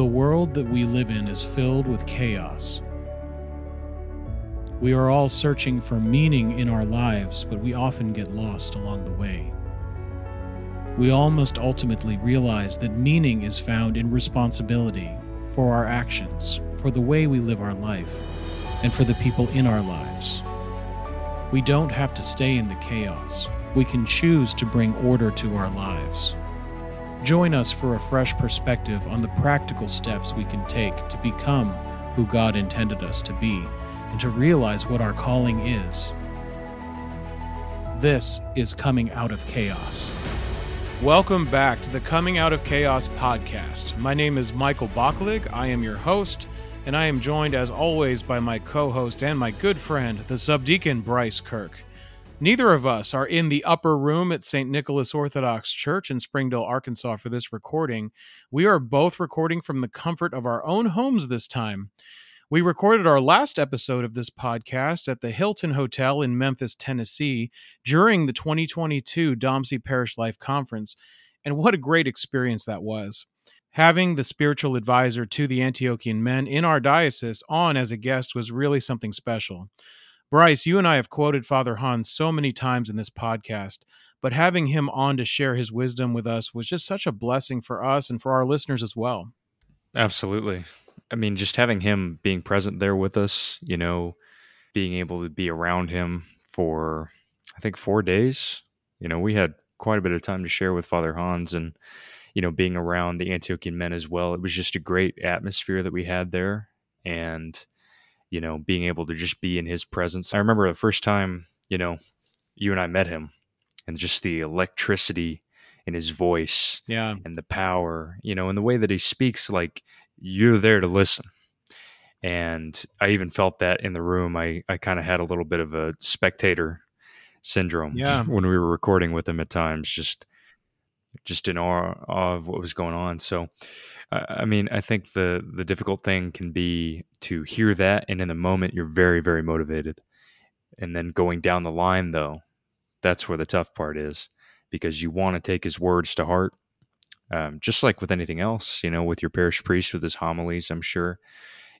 The world that we live in is filled with chaos. We are all searching for meaning in our lives, but we often get lost along the way. We all must ultimately realize that meaning is found in responsibility for our actions, for the way we live our life, and for the people in our lives. We don't have to stay in the chaos. We can choose to bring order to our lives. Join us for a fresh perspective on the practical steps we can take to become who God intended us to be and to realize what our calling is. This is Coming Out of Chaos. Welcome back to the Coming Out of Chaos podcast. My name is Michael Bachlig. I am your host, and I am joined as always by my co host and my good friend, the subdeacon Bryce Kirk. Neither of us are in the upper room at St. Nicholas Orthodox Church in Springdale, Arkansas for this recording. We are both recording from the comfort of our own homes this time. We recorded our last episode of this podcast at the Hilton Hotel in Memphis, Tennessee during the 2022 DOMSE Parish Life Conference. And what a great experience that was. Having the spiritual advisor to the Antiochian men in our diocese on as a guest was really something special. Bryce, you and I have quoted Father Hans so many times in this podcast, but having him on to share his wisdom with us was just such a blessing for us and for our listeners as well. Absolutely. I mean, just having him being present there with us, you know, being able to be around him for, I think, four days. You know, we had quite a bit of time to share with Father Hans and, you know, being around the Antiochian men as well. It was just a great atmosphere that we had there. And, you know, being able to just be in his presence. I remember the first time, you know, you and I met him and just the electricity in his voice yeah and the power you know and the way that he speaks like you're there to listen and i even felt that in the room i i kind of had a little bit of a spectator syndrome yeah. when we were recording with him at times just just in awe, awe of what was going on so I mean, I think the the difficult thing can be to hear that, and in the moment, you're very, very motivated, and then going down the line, though, that's where the tough part is, because you want to take his words to heart, um, just like with anything else, you know, with your parish priest with his homilies, I'm sure,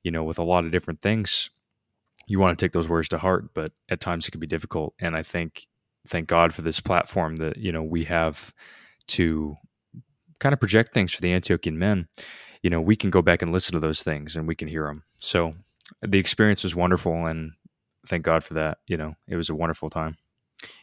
you know, with a lot of different things, you want to take those words to heart, but at times it can be difficult, and I think, thank God for this platform that you know we have to kind of project things for the Antiochian men, you know, we can go back and listen to those things and we can hear them. So the experience was wonderful and thank God for that. You know, it was a wonderful time.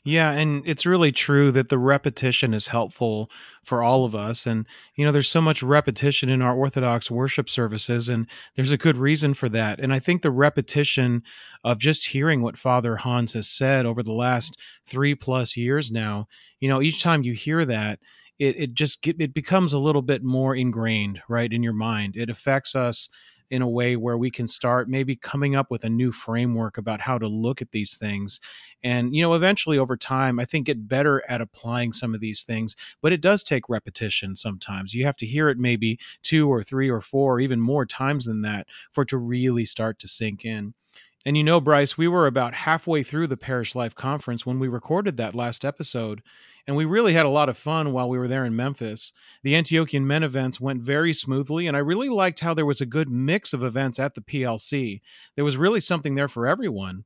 Yeah, and it's really true that the repetition is helpful for all of us. And, you know, there's so much repetition in our Orthodox worship services, and there's a good reason for that. And I think the repetition of just hearing what Father Hans has said over the last three plus years now, you know, each time you hear that, it it just get, it becomes a little bit more ingrained right in your mind. It affects us in a way where we can start maybe coming up with a new framework about how to look at these things. And you know eventually over time i think get better at applying some of these things but it does take repetition sometimes. You have to hear it maybe two or three or four or even more times than that for it to really start to sink in and you know, Bryce, we were about halfway through the Parish Life Conference when we recorded that last episode, and we really had a lot of fun while we were there in Memphis. The Antiochian Men events went very smoothly, and I really liked how there was a good mix of events at the PLC. There was really something there for everyone.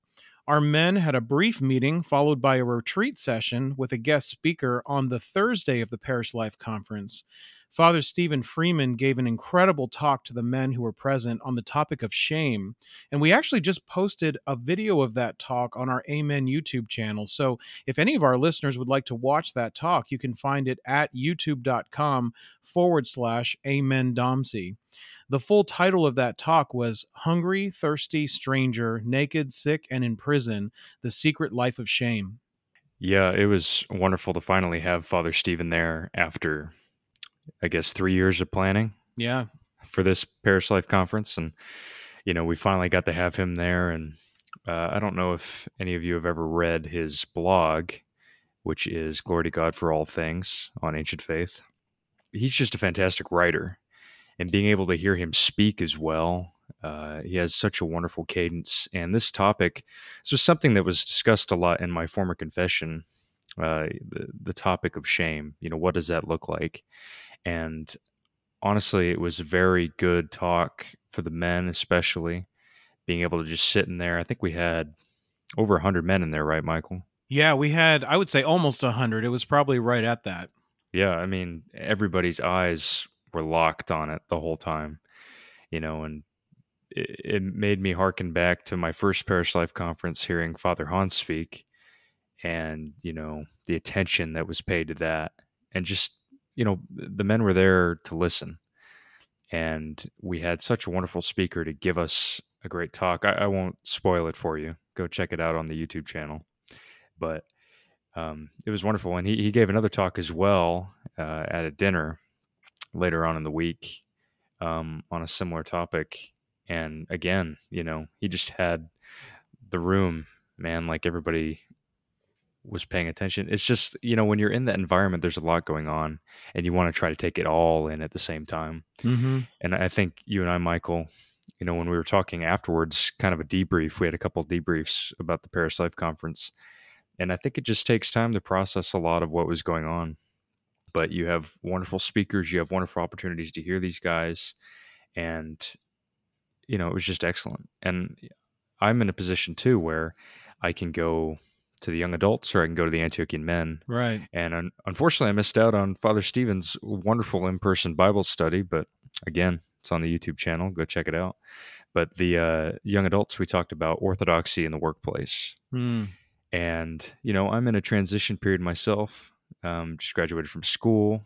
Our men had a brief meeting followed by a retreat session with a guest speaker on the Thursday of the Parish Life Conference. Father Stephen Freeman gave an incredible talk to the men who were present on the topic of shame. And we actually just posted a video of that talk on our Amen YouTube channel. So if any of our listeners would like to watch that talk, you can find it at youtube.com forward slash Amen DOMSE. The full title of that talk was Hungry, Thirsty, Stranger, Naked, Sick, and in Prison The Secret Life of Shame. Yeah, it was wonderful to finally have Father Stephen there after I guess, three years of planning. Yeah. For this Parish Life Conference. And, you know, we finally got to have him there. And uh, I don't know if any of you have ever read his blog, which is Glory to God for All Things on Ancient Faith. He's just a fantastic writer. And being able to hear him speak as well, uh, he has such a wonderful cadence. And this topic, this was something that was discussed a lot in my former confession. Uh, the, the topic of shame, you know, what does that look like? And honestly, it was a very good talk for the men, especially being able to just sit in there. I think we had over 100 men in there, right, Michael? Yeah, we had I would say almost 100. It was probably right at that. Yeah, I mean, everybody's eyes were locked on it the whole time, you know, and it, it made me harken back to my first Parish Life conference hearing Father Hans speak and, you know, the attention that was paid to that. And just, you know, the men were there to listen. And we had such a wonderful speaker to give us a great talk. I, I won't spoil it for you. Go check it out on the YouTube channel. But um, it was wonderful. And he, he gave another talk as well uh, at a dinner later on in the week um, on a similar topic. And again, you know, he just had the room, man, like everybody was paying attention. It's just, you know, when you're in that environment, there's a lot going on and you want to try to take it all in at the same time. Mm-hmm. And I think you and I, Michael, you know, when we were talking afterwards, kind of a debrief, we had a couple debriefs about the Parish Life Conference. And I think it just takes time to process a lot of what was going on. But you have wonderful speakers, you have wonderful opportunities to hear these guys. And, you know, it was just excellent. And I'm in a position too where I can go to the young adults or I can go to the Antiochian men. Right. And un- unfortunately, I missed out on Father Stephen's wonderful in person Bible study. But again, it's on the YouTube channel. Go check it out. But the uh, young adults, we talked about orthodoxy in the workplace. Mm. And, you know, I'm in a transition period myself. Um, just graduated from school,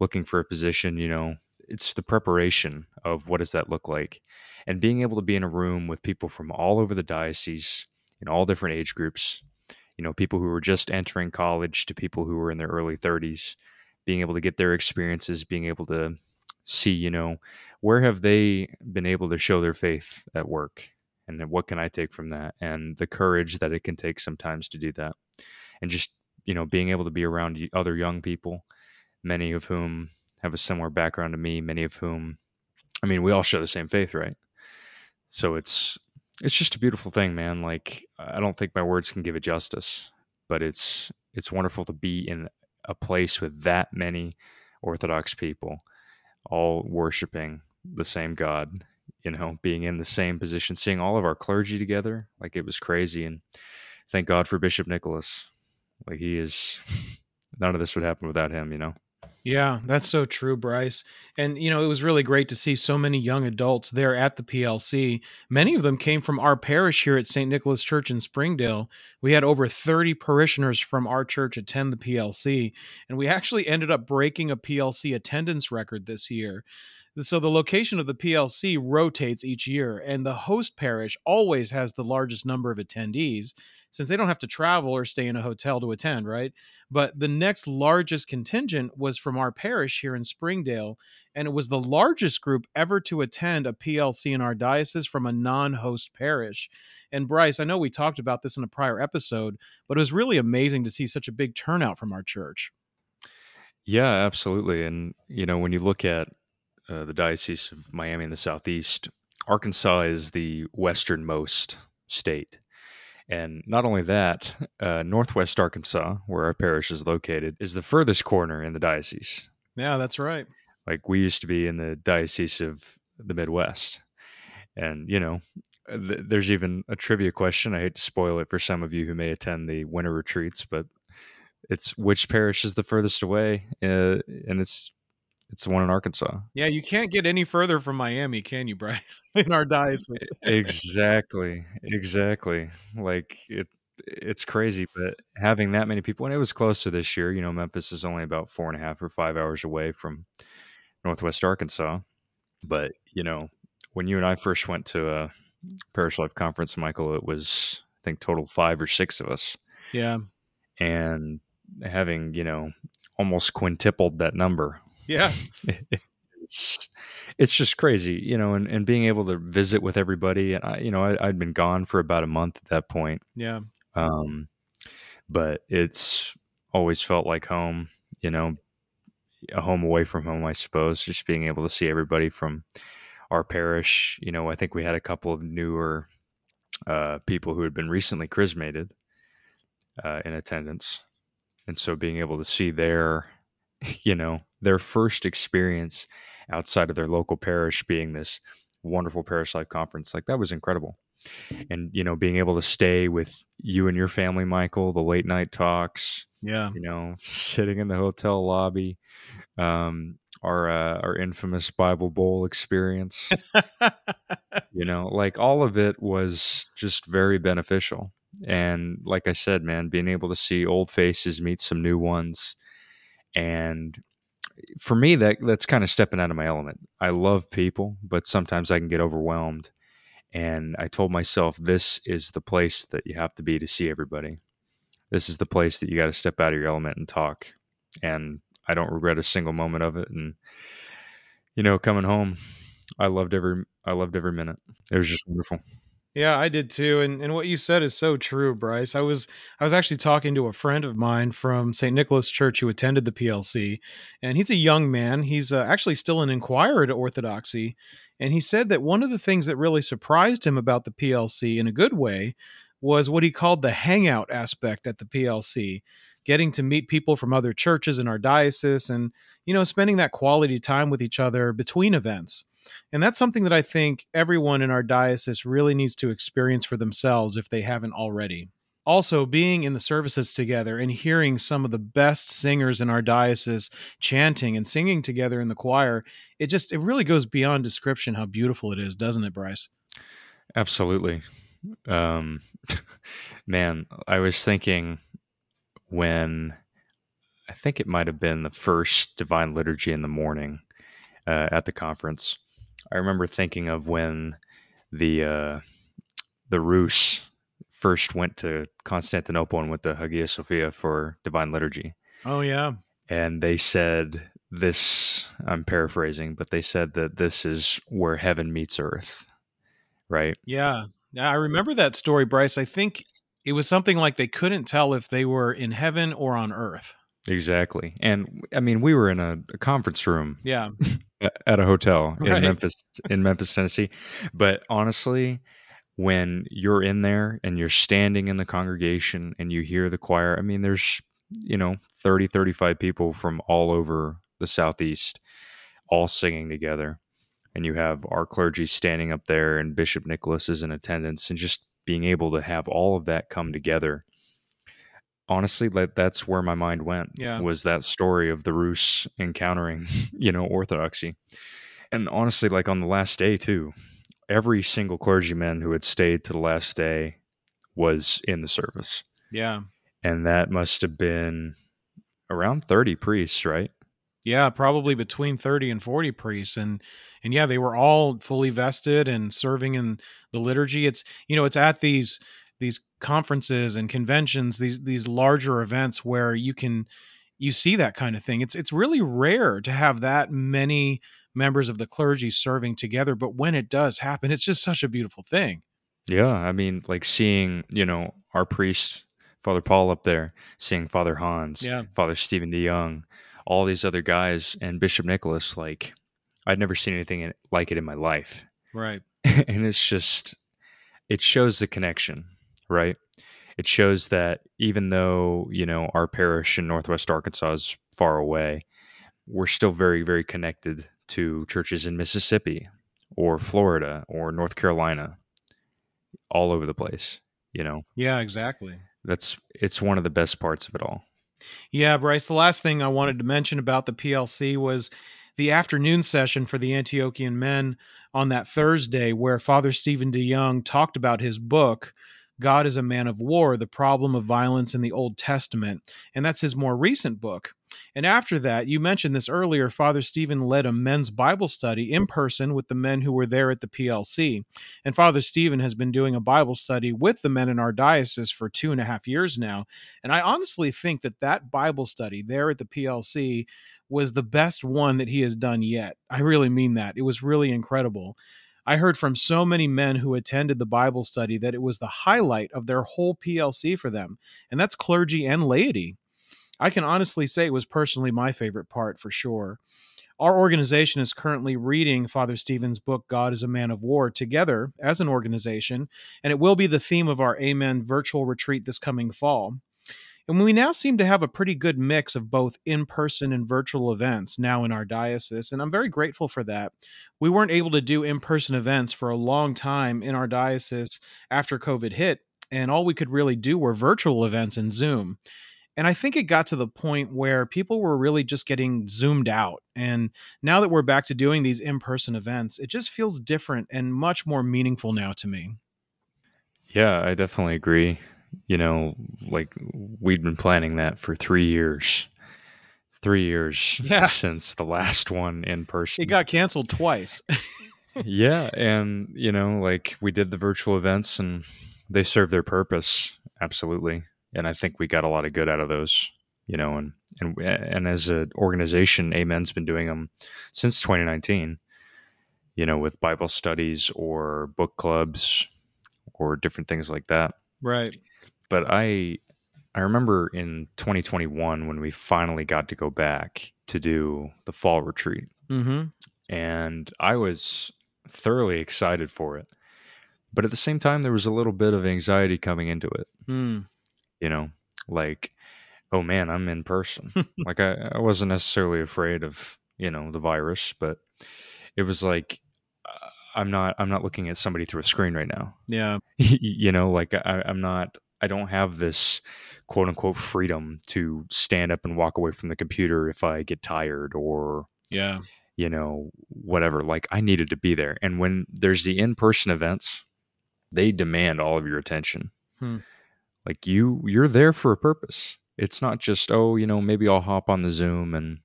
looking for a position, you know, it's the preparation of what does that look like and being able to be in a room with people from all over the diocese in all different age groups you know people who were just entering college to people who were in their early 30s being able to get their experiences being able to see you know where have they been able to show their faith at work and what can i take from that and the courage that it can take sometimes to do that and just you know being able to be around other young people many of whom have a similar background to me many of whom i mean we all share the same faith right? So it's it's just a beautiful thing man like i don't think my words can give it justice but it's it's wonderful to be in a place with that many orthodox people all worshiping the same god you know being in the same position seeing all of our clergy together like it was crazy and thank god for bishop nicholas like he is none of this would happen without him you know Yeah, that's so true, Bryce. And, you know, it was really great to see so many young adults there at the PLC. Many of them came from our parish here at St. Nicholas Church in Springdale. We had over 30 parishioners from our church attend the PLC, and we actually ended up breaking a PLC attendance record this year. So the location of the PLC rotates each year, and the host parish always has the largest number of attendees since they don't have to travel or stay in a hotel to attend, right? But the next largest contingent was from our parish here in Springdale, and it was the largest group ever to attend a PLC in our diocese from a non host parish. And Bryce, I know we talked about this in a prior episode, but it was really amazing to see such a big turnout from our church. yeah absolutely and you know when you look at uh, the diocese of miami in the southeast arkansas is the westernmost state and not only that, uh, Northwest Arkansas, where our parish is located, is the furthest corner in the diocese. Yeah, that's right. Like we used to be in the diocese of the Midwest. And, you know, th- there's even a trivia question. I hate to spoil it for some of you who may attend the winter retreats, but it's which parish is the furthest away? Uh, and it's it's the one in Arkansas. Yeah, you can't get any further from Miami, can you, Bryce? in our diocese. exactly exactly like it it's crazy but having that many people and it was close to this year you know memphis is only about four and a half or five hours away from northwest arkansas but you know when you and i first went to a parish life conference michael it was i think total five or six of us Yeah. and having you know almost quintupled that number Yeah. it's it's just crazy, you know, and, and being able to visit with everybody. And I, you know, I, I'd been gone for about a month at that point. Yeah. Um, but it's always felt like home, you know, a home away from home, I suppose, just being able to see everybody from our parish. You know, I think we had a couple of newer uh, people who had been recently chrismated uh, in attendance. And so being able to see their, you know, their first experience outside of their local parish being this wonderful parish life conference. Like that was incredible. And, you know, being able to stay with you and your family, Michael, the late night talks, Yeah. you know, sitting in the hotel lobby, um, our uh, our infamous Bible Bowl experience. you know, like all of it was just very beneficial. And like I said, man, being able to see old faces meet some new ones, and for me, that that's kind of stepping out of my element. I love people, but sometimes I can get overwhelmed. And I told myself, this is the place that you have to be to see everybody. This is the place that you got to step out of your element and talk. And I don't regret a single moment of it. And you know, coming home, I loved every I loved every minute. It was just wonderful. Yeah, I did too. And and what you said is so true, Bryce. I was I was actually talking to a friend of mine from St. Nicholas Church who attended the PLC, and he's a young man. He's uh, actually still an inquirer to Orthodoxy, and he said that one of the things that really surprised him about the PLC in a good way was what he called the hangout aspect at the PLC, getting to meet people from other churches in our diocese and you know spending that quality time with each other between events. And that's something that I think everyone in our diocese really needs to experience for themselves if they haven't already. Also, being in the services together and hearing some of the best singers in our diocese chanting and singing together in the choir, it just it really goes beyond description how beautiful it is, doesn't it, Bryce? Absolutely. Um, man, I was thinking when I think it might have been the first Divine Liturgy in the morning uh, at the conference. I remember thinking of when the uh, the Rus first went to Constantinople and went to Hagia Sophia for Divine Liturgy, Oh yeah. and they said this. I'm paraphrasing, but they said that this is where heaven meets earth, right? Yeah. Yeah, I remember that story, Bryce. I think it was something like they couldn't tell if they were in heaven or on earth. Exactly. And I mean, we were in a, a conference room Yeah. at a hotel in Memphis, in Memphis, Tennessee. But honestly, when you're in there and you're standing in the congregation and you hear the choir, I mean, there's, you know, 30, 35 people from all over the Southeast all singing together. And you have our clergy standing up there and Bishop Nicholas is in attendance and just being able to have all of that come together honestly that that's where my mind went Yeah. was that story of the Rus encountering you know orthodoxy and honestly like on the last day too every single clergyman who had stayed to the last day was in the service Yeah. and that must have been around 30 priests right Yeah, probably between 30 and 40 priests and and yeah, they were all fully vested and serving in the liturgy. It's you know, it's at these these conferences and conventions, these these larger events where you can you see that kind of thing. It's it's really rare to have that many members of the clergy serving together, but when it does happen, it's just such a beautiful thing. yeah i mean like seeing you know our priest father paul up there seeing father hans Yeah. father stephen deyoung all these other guys and bishop nicholas like i'd never seen anything in- like it in my life Right. and it's just it shows the connection right? It shows that even though you know our parish in northwest arkansas is far away we're still very very connected to churches in mississippi or florida or north carolina all over the place you know? Yeah, exactly. that's it's one of the best parts of it all. Yeah, Bryce, the last thing I wanted to mention about the PLC was the afternoon session for the Antiochian men on that Thursday, where Father Stephen DeYoung talked about his book, God is a Man of War The Problem of Violence in the Old Testament. And that's his more recent book. And after that, you mentioned this earlier, Father Stephen led a men's Bible study in person with the men who were there at the PLC. And Father Stephen has been doing a Bible study with the men in our diocese for two and a half years now. And I honestly think that that Bible study there at the PLC was the best one that he has done yet. I really mean that. It was really incredible. I heard from so many men who attended the Bible study that it was the highlight of their whole PLC for them. And that's clergy and laity. I can honestly say it was personally my favorite part for sure. Our organization is currently reading Father Stephen's book, God is a Man of War, together as an organization, and it will be the theme of our Amen virtual retreat this coming fall. And we now seem to have a pretty good mix of both in person and virtual events now in our diocese. And I'm very grateful for that. We weren't able to do in person events for a long time in our diocese after COVID hit. And all we could really do were virtual events in Zoom. And I think it got to the point where people were really just getting zoomed out. And now that we're back to doing these in person events, it just feels different and much more meaningful now to me. Yeah, I definitely agree. You know, like we'd been planning that for three years. Three years Yeah. since the last one in person. It got canceled twice. yeah. And, you know, like we did the virtual events and they serve their purpose. Absolutely. And I think we got a lot of good out of those, you know, and, and, and as an organization, Amen's been doing them since 2019, you know, with Bible studies or book clubs or different things like that. right. But I, I remember in 2021 when we finally got to go back to do the fall retreat Mm-hmm. and I was thoroughly excited for it. But at the same time, there was a little bit of anxiety coming into it. Mm. You know, like, oh man, I'm in person. like I, I wasn't necessarily afraid of you know the virus, but it was like uh, I'm not I'm not looking at somebody through a screen right now. Yeah. you know, like I, I'm not. I don't have this quote unquote freedom to stand up and walk away from the computer if I get tired or Yeah. you know, whatever. Like I needed to be there. And when there's the in-person events, they demand all of your attention. Hmm. Like you you're there for a purpose. It's not just, oh, you know, maybe I'll hop on the Zoom and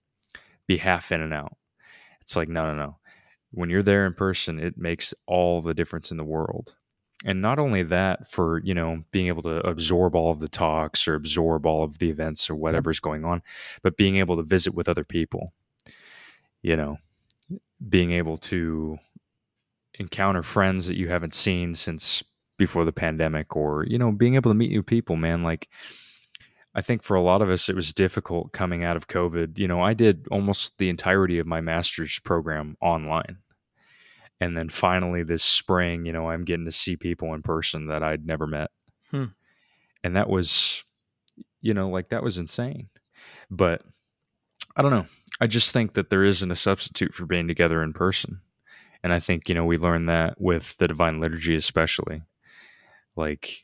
be half in and out. It's like, no, no, no. When you're there in person, it makes all the difference in the world. And not only that, for, you know, being able to absorb all of the talks or absorb all of the events or whatever's going on, but being able to visit with other people, you know, being able to encounter friends that you haven't seen since before the pandemic or you know being able to meet new people man like i think for a lot of us it was difficult coming out of covid. You know i did almost the entirety of my master's program online and then finally this spring you know i'm getting to see people in person that i'd never met Hmm. and that was you know like that was insane but i don't know i just think that there isn't a substitute for being together in person and I think, you know, we learned that with the Divine Liturgy, especially. Like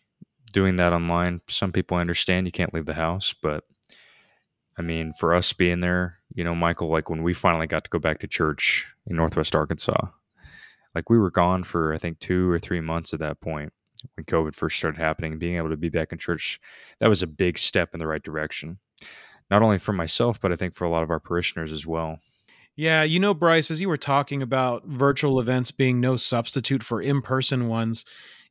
doing that online, some people understand you can't leave the house, but I mean, for us being there, you know, Michael, like when we finally got to go back to church in Northwest Arkansas, like we were gone for, I think, two or three months at that point when COVID first started happening. Being able to be back in church, that was a big step in the right direction. Not only for myself, but I think for a lot of our parishioners as well. Yeah, you know, Bryce, as you were talking about virtual events being no substitute for in person ones,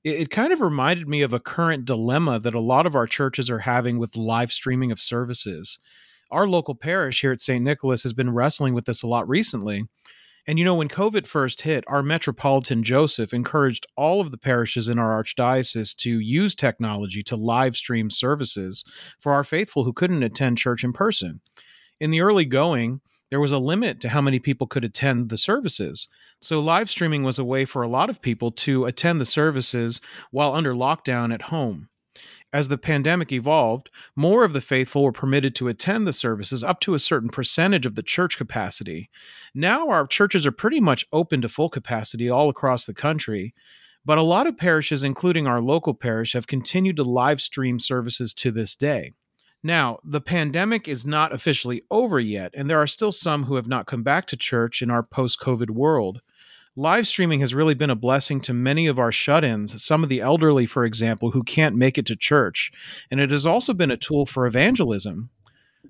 it, it kind of reminded me of a current dilemma that a lot of our churches are having with live streaming of services. Our local parish here at St. Nicholas has been wrestling with this a lot recently. And you know, when COVID first hit, our Metropolitan Joseph encouraged all of the parishes in our archdiocese to use technology to live stream services for our faithful who couldn't attend church in person. In the early going, there was a limit to how many people could attend the services. So, live streaming was a way for a lot of people to attend the services while under lockdown at home. As the pandemic evolved, more of the faithful were permitted to attend the services up to a certain percentage of the church capacity. Now, our churches are pretty much open to full capacity all across the country, but a lot of parishes, including our local parish, have continued to live stream services to this day. Now, the pandemic is not officially over yet, and there are still some who have not come back to church in our post COVID world. Live streaming has really been a blessing to many of our shut ins, some of the elderly, for example, who can't make it to church, and it has also been a tool for evangelism.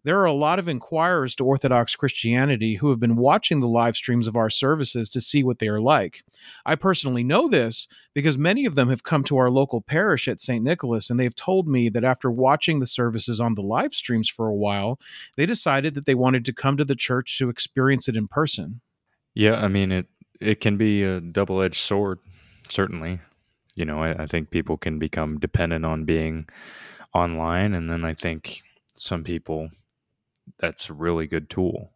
There are a lot of inquirers to Orthodox Christianity who have been watching the live streams of our services to see what they are like. I personally know this because many of them have come to our local parish at St. Nicholas and they've told me that after watching the services on the live streams for a while, they decided that they wanted to come to the church to experience it in person. Yeah, I mean it. It can be a double-edged sword, certainly. You know, I, I think people can become dependent on being online, and then I think some people that's a really good tool,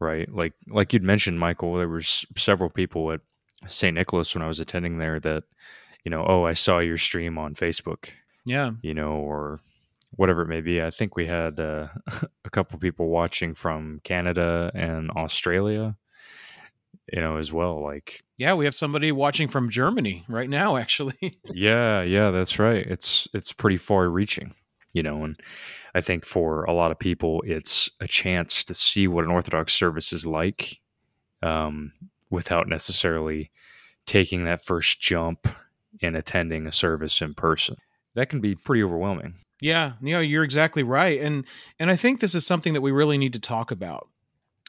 right? Like like you'd mentioned, Michael. There was several people at St. Nicholas when I was attending there that, you know, oh, I saw your stream on Facebook, Yeah. you know, or whatever it may be. I think we had uh, a couple people watching from Canada and Australia, you know, as well. Like, yeah, we have somebody watching from Germany right now, actually. yeah, yeah, that's right. It's it's pretty far reaching, you know, and I think for a lot of people, it's a chance to see what an Orthodox service is like, um, without necessarily taking that first jump in attending a service in person. That can be pretty overwhelming. Yeah, you know, you're exactly right. And and I think this is something that we really need to talk about.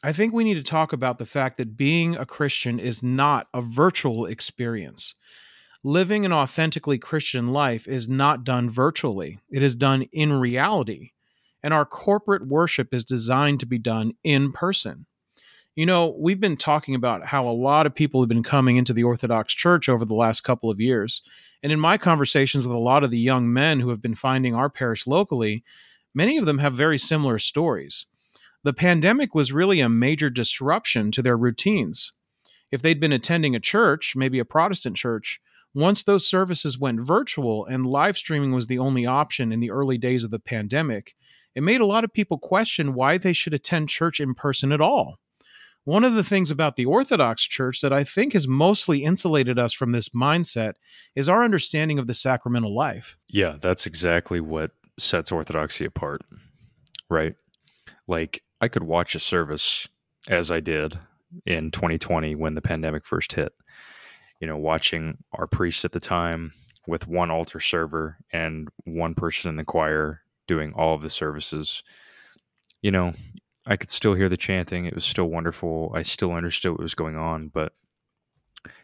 I think we need to talk about the fact that being a Christian is not a virtual experience. Living an authentically Christian life is not done virtually. It is done in reality. And our corporate worship is designed to be done in person. You know, we've been talking about how a lot of people have been coming into the Orthodox Church over the last couple of years. And in my conversations with a lot of the young men who have been finding our parish locally, many of them have very similar stories. The pandemic was really a major disruption to their routines. If they'd been attending a church, maybe a Protestant church, once those services went virtual and live streaming was the only option in the early days of the pandemic, it made a lot of people question why they should attend church in person at all. One of the things about the Orthodox Church that I think has mostly insulated us from this mindset is our understanding of the sacramental life. Yeah, that's exactly what sets Orthodoxy apart, right? Like, I could watch a service as I did in 2020 when the pandemic first hit. You know, watching our priest at the time with one altar server and one person in the choir doing all of the services. You know, I could still hear the chanting. It was still wonderful. I still understood what was going on, but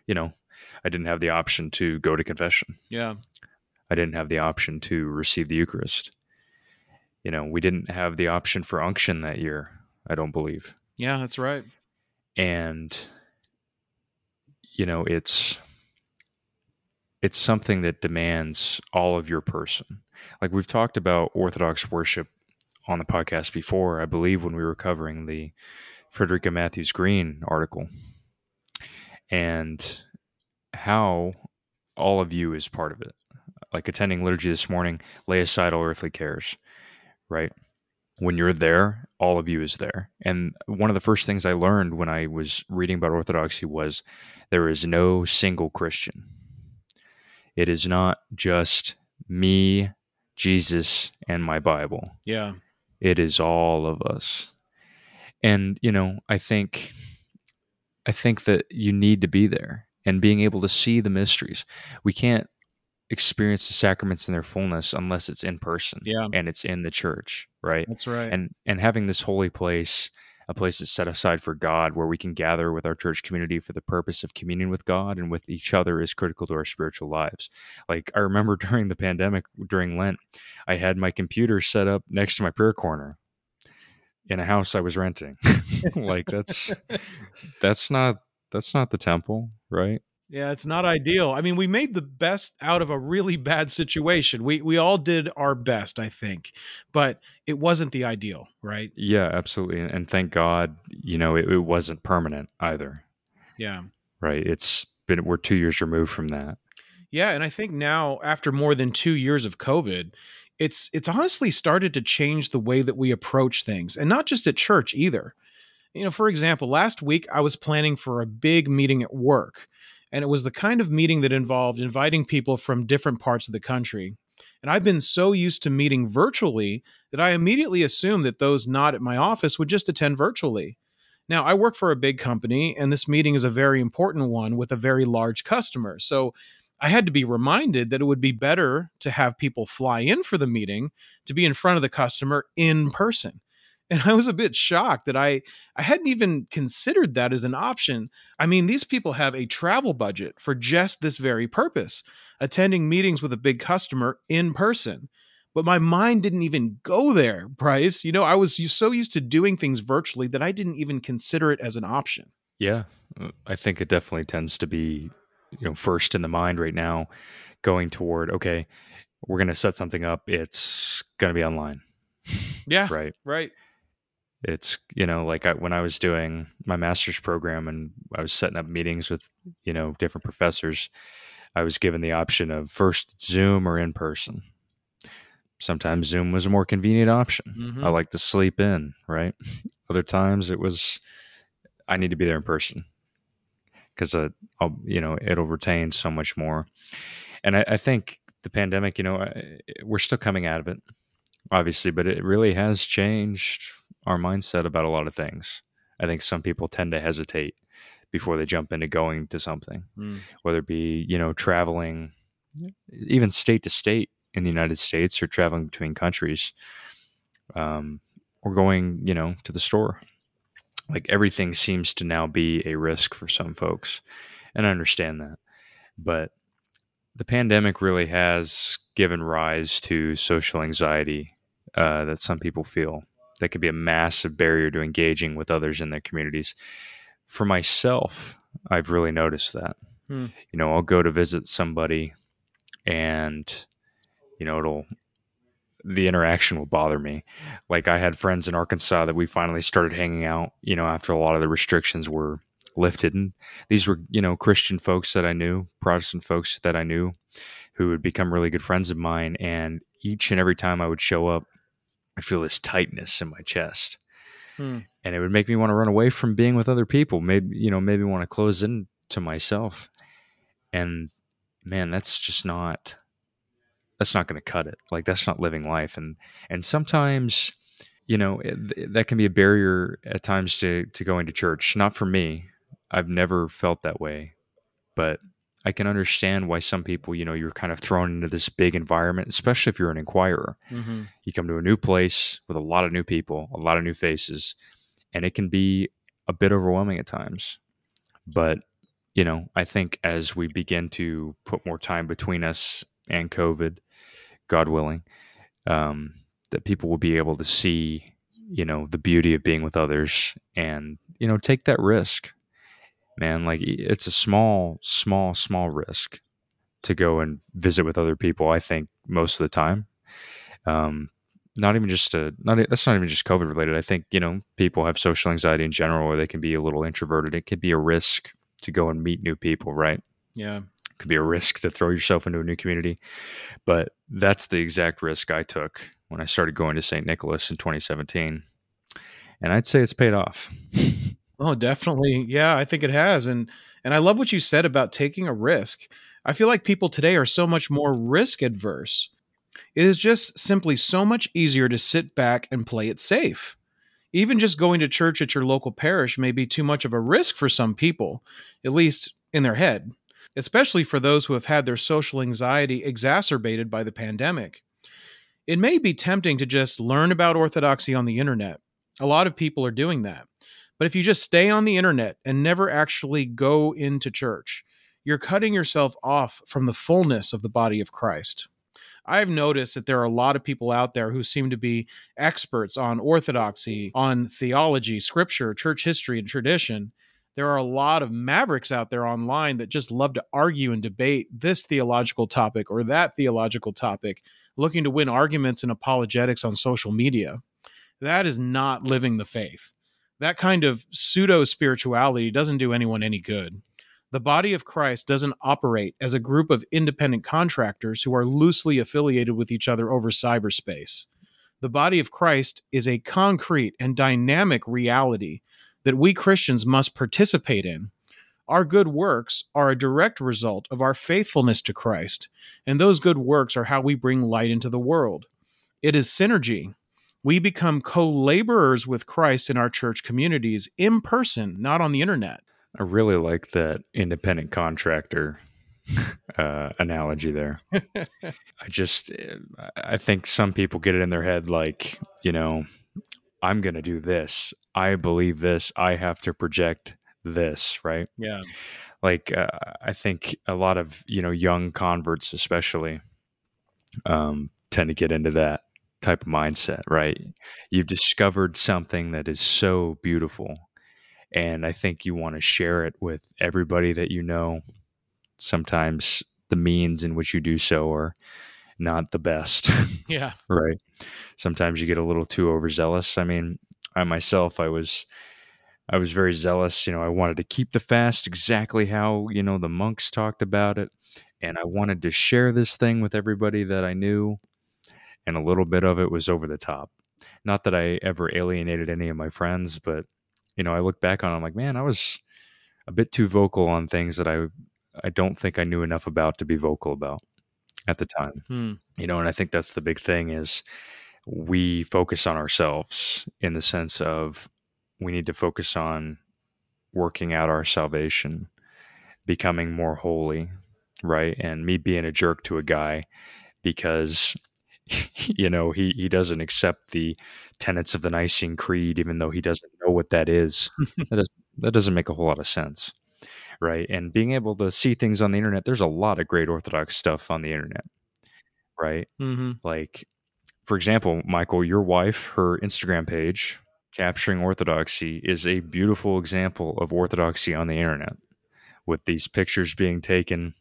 you know, I didn't have the option to go to confession. Yeah. I didn't have the option to receive the Eucharist. You know, we didn't have the option for unction that year, I don't believe. Yeah, that's right. And you know, it's it's something that demands all of your person. Like we've talked about Orthodox worship on the podcast before, I believe, when we were covering the Frederica Mathewes-Green article and how all of you is part of it. Like attending liturgy this morning, lay aside all earthly cares, right? When you're there, all of you is there. And one of the first things I learned when I was reading about Orthodoxy was there is no single Christian. It is not just me, Jesus, and my Bible. Yeah. It is all of us. And, you know, I think I think that you need to be there and being able to see the mysteries. We can't experience the sacraments in their fullness unless it's in person yeah. and it's in the church, right? That's right. And and having this holy place a place that's set aside for God where we can gather with our church community for the purpose of communion with God and with each other is critical to our spiritual lives. Like I remember during the pandemic, during Lent, I had my computer set up next to my prayer corner in a house I was renting. like that's that's not that's not the temple, right? Yeah, it's not ideal. I mean, we made the best out of a really bad situation. We we all did our best, I think, but it wasn't the ideal, right? Yeah, absolutely. And thank God, you know, it, it wasn't permanent either. Yeah. Right. It's been we're 2 years removed from that. Yeah, and I think now after more than 2 years of COVID, it's it's honestly started to change the way that we approach things, and not just at church either. You know, for example, last week I was planning for a big meeting at work and it was the kind of meeting that involved inviting people from different parts of the country. And I've been so used to meeting virtually that I immediately assumed that those not at my office would just attend virtually. Now, I work for a big company, and this meeting is a very important one with a very large customer. So I had to be reminded that it would be better to have people fly in for the meeting to be in front of the customer in person and I was a bit shocked that I I hadn't even considered that as an option. I mean, these people have a travel budget for just this very purpose, attending meetings with a big customer in person. But my mind didn't even go there, Bryce. You know, I was so used to doing things virtually that I didn't even consider it as an option. Yeah, uh, I think it definitely tends to be, you know, first in the mind right now, going toward okay, we're going to set something up. It's going to be online. Yeah. right. Right. It's, you know, like I, when I was doing my master's program and I was setting up meetings with, you know, different professors, I was given the option of first Zoom or in person. sometimes Zoom was a more convenient option. Mhm. I like to sleep in, right? Other times it was I need to be there in person because uh, I'll you know it'll retain so much more. And I, I think the pandemic, you know, I- we're still coming out of it, obviously, but it really has changed our mindset about a lot of things. I think some people tend to hesitate before they jump into going to something, Mm. whether it be you know traveling, even state to state in the United States or traveling between countries, um, or going you know to the store. Like everything seems to now be a risk for some folks, and I understand that, but the pandemic really has given rise to social anxiety uh, that some people feel. That could be a massive barrier to engaging with others in their communities. For myself, I've really noticed that. Hmm. You know, I'll go to visit somebody, and you know, it'll the interaction will bother me. Like I had friends in Arkansas that we finally started hanging out. You know, after a lot of the restrictions were lifted, and these were you know Christian folks that I knew, Protestant folks that I knew, who had become really good friends of mine. And each and every time I would show up, I'd feel this tightness in my chest, Hmm. and it would make me want to run away from being with other people. Maybe you know, maybe want to close in to myself. And man, that's just not that's not going to cut it. Like that's not living life. And and sometimes you know it, that can be a barrier at times to to going to church. Not for me. I've never felt that way, but I can understand why some people, you know, you're kind of thrown into this big environment, especially if you're an inquirer. Mhm. You come to a new place with a lot of new people, a lot of new faces, and it can be a bit overwhelming at times. But, you know, I think as we begin to put more time between us and COVID, God willing, um, that people will be able to see, you know, the beauty of being with others and, you know, take that risk. Man, like it's a small, small, small risk to go and visit with other people. I think most of the time, um, not even just a not that's not even just COVID related. I think you know people have social anxiety in general, or they can be a little introverted. It could be a risk to go and meet new people, right? Yeah. It could be a risk to throw yourself into a new community, but that's the exact risk I took when I started going to St. Nicholas in 2017, and I'd say it's paid off. Oh, definitely. Yeah, I think it has. And and I love what you said about taking a risk. I feel like people today are so much more risk adverse. It is just simply so much easier to sit back and play it safe. Even just going to church at your local parish may be too much of a risk for some people, at least in their head, especially for those who have had their social anxiety exacerbated by the pandemic. It may be tempting to just learn about orthodoxy on the internet. A lot of people are doing that. But if you just stay on the internet and never actually go into church, you're cutting yourself off from the fullness of the body of Christ. I've noticed that there are a lot of people out there who seem to be experts on orthodoxy, on theology, scripture, church history, and tradition. There are a lot of mavericks out there online that just love to argue and debate this theological topic or that theological topic, looking to win arguments and apologetics on social media. That is not living the faith that kind of pseudo spirituality doesn't do anyone any good. The body of Christ doesn't operate as a group of independent contractors who are loosely affiliated with each other over cyberspace. The body of Christ is a concrete and dynamic reality that we Christians must participate in. Our good works are a direct result of our faithfulness to Christ, and those good works are how we bring light into the world. It is synergy, we become co laborers with Christ in our church communities in person, not on the internet. I really like that independent contractor uh, analogy there. I just, I think some people get it in their head like, you know, I'm going to do this. I believe this. I have to project this, right? Yeah. Like, uh, I think a lot of, you know, young converts, especially, um, tend to get into that type of mindset, right? You've discovered something that is so beautiful. And I think you want to share it with everybody that you know. Sometimes the means in which you do so are not the best. Yeah. right. Sometimes you get a little too overzealous. I mean, I myself, I was. I was very zealous. You know, I wanted to keep the fast exactly how, you know, the monks talked about it. And I wanted to share this thing with everybody that I knew and a little bit of it was over the top. Not that I ever alienated any of my friends, but you know, I look back on it, I'm like, man, I was a bit too vocal on things that I I don't think I knew enough about to be vocal about at the time. Hmm. You know, and I think that's the big thing is we focus on ourselves in the sense of we need to focus on working out our salvation, becoming more holy, right? And me being a jerk to a guy because you know he he doesn't accept the tenets of the Nicene Creed, even though he doesn't know what that is. that doesn't that doesn't make a whole lot of sense, right? And being able to see things on the internet, there's a lot of great Orthodox stuff on the internet, right? Mm-hmm. Like, for example, Michael, your wife, her Instagram page, capturing orthodoxy, is a beautiful example of orthodoxy on the internet, with these pictures being taken.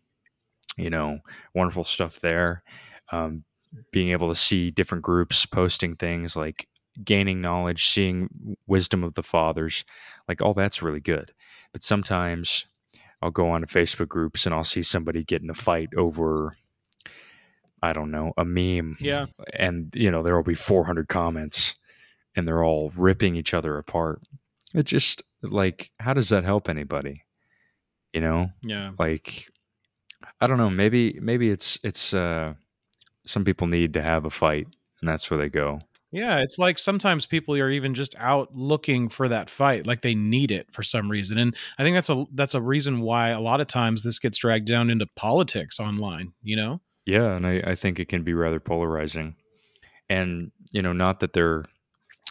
You know, wonderful stuff there. Um, being able to see different groups posting things like gaining knowledge, seeing wisdom of the fathers, like all that's really good. But sometimes I'll go on to Facebook groups and I'll see somebody get in a fight over, I don't know, a meme. Yeah. And, you know, there will be 400 comments and they're all ripping each other apart. It just, like, how does that help anybody? You know? Yeah. Like, I don't know. Maybe, maybe it's, it's, uh, some people need to have a fight and that's where they go. Yeah, it's like sometimes people are even just out looking for that fight, like they need it for some reason. And I think that's a that's a reason why a lot of times this gets dragged down into politics online, you know? Yeah, and I, I think it can be rather polarizing. And, you know, not that they're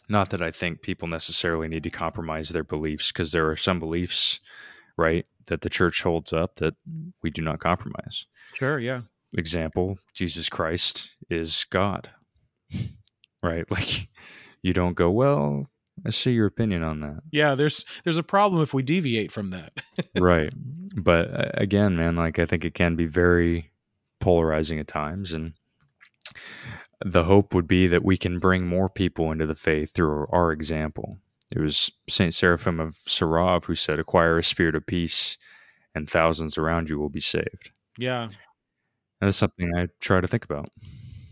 not that I think people necessarily need to compromise their beliefs, because there are some beliefs, right, that the church holds up that we do not compromise. Sure, yeah. Example, Jesus Christ is God. Right? Like you don't go, well, I see your opinion on that. Yeah, there's there's a problem if we deviate from that. right. But uh, again, man, like I think it can be very polarizing at times and the hope would be that we can bring more people into the faith through our example. It was Saint Seraphim of Sarov who said, "Acquire a spirit of peace, and thousands around you will be saved." Yeah, that's something I try to think about.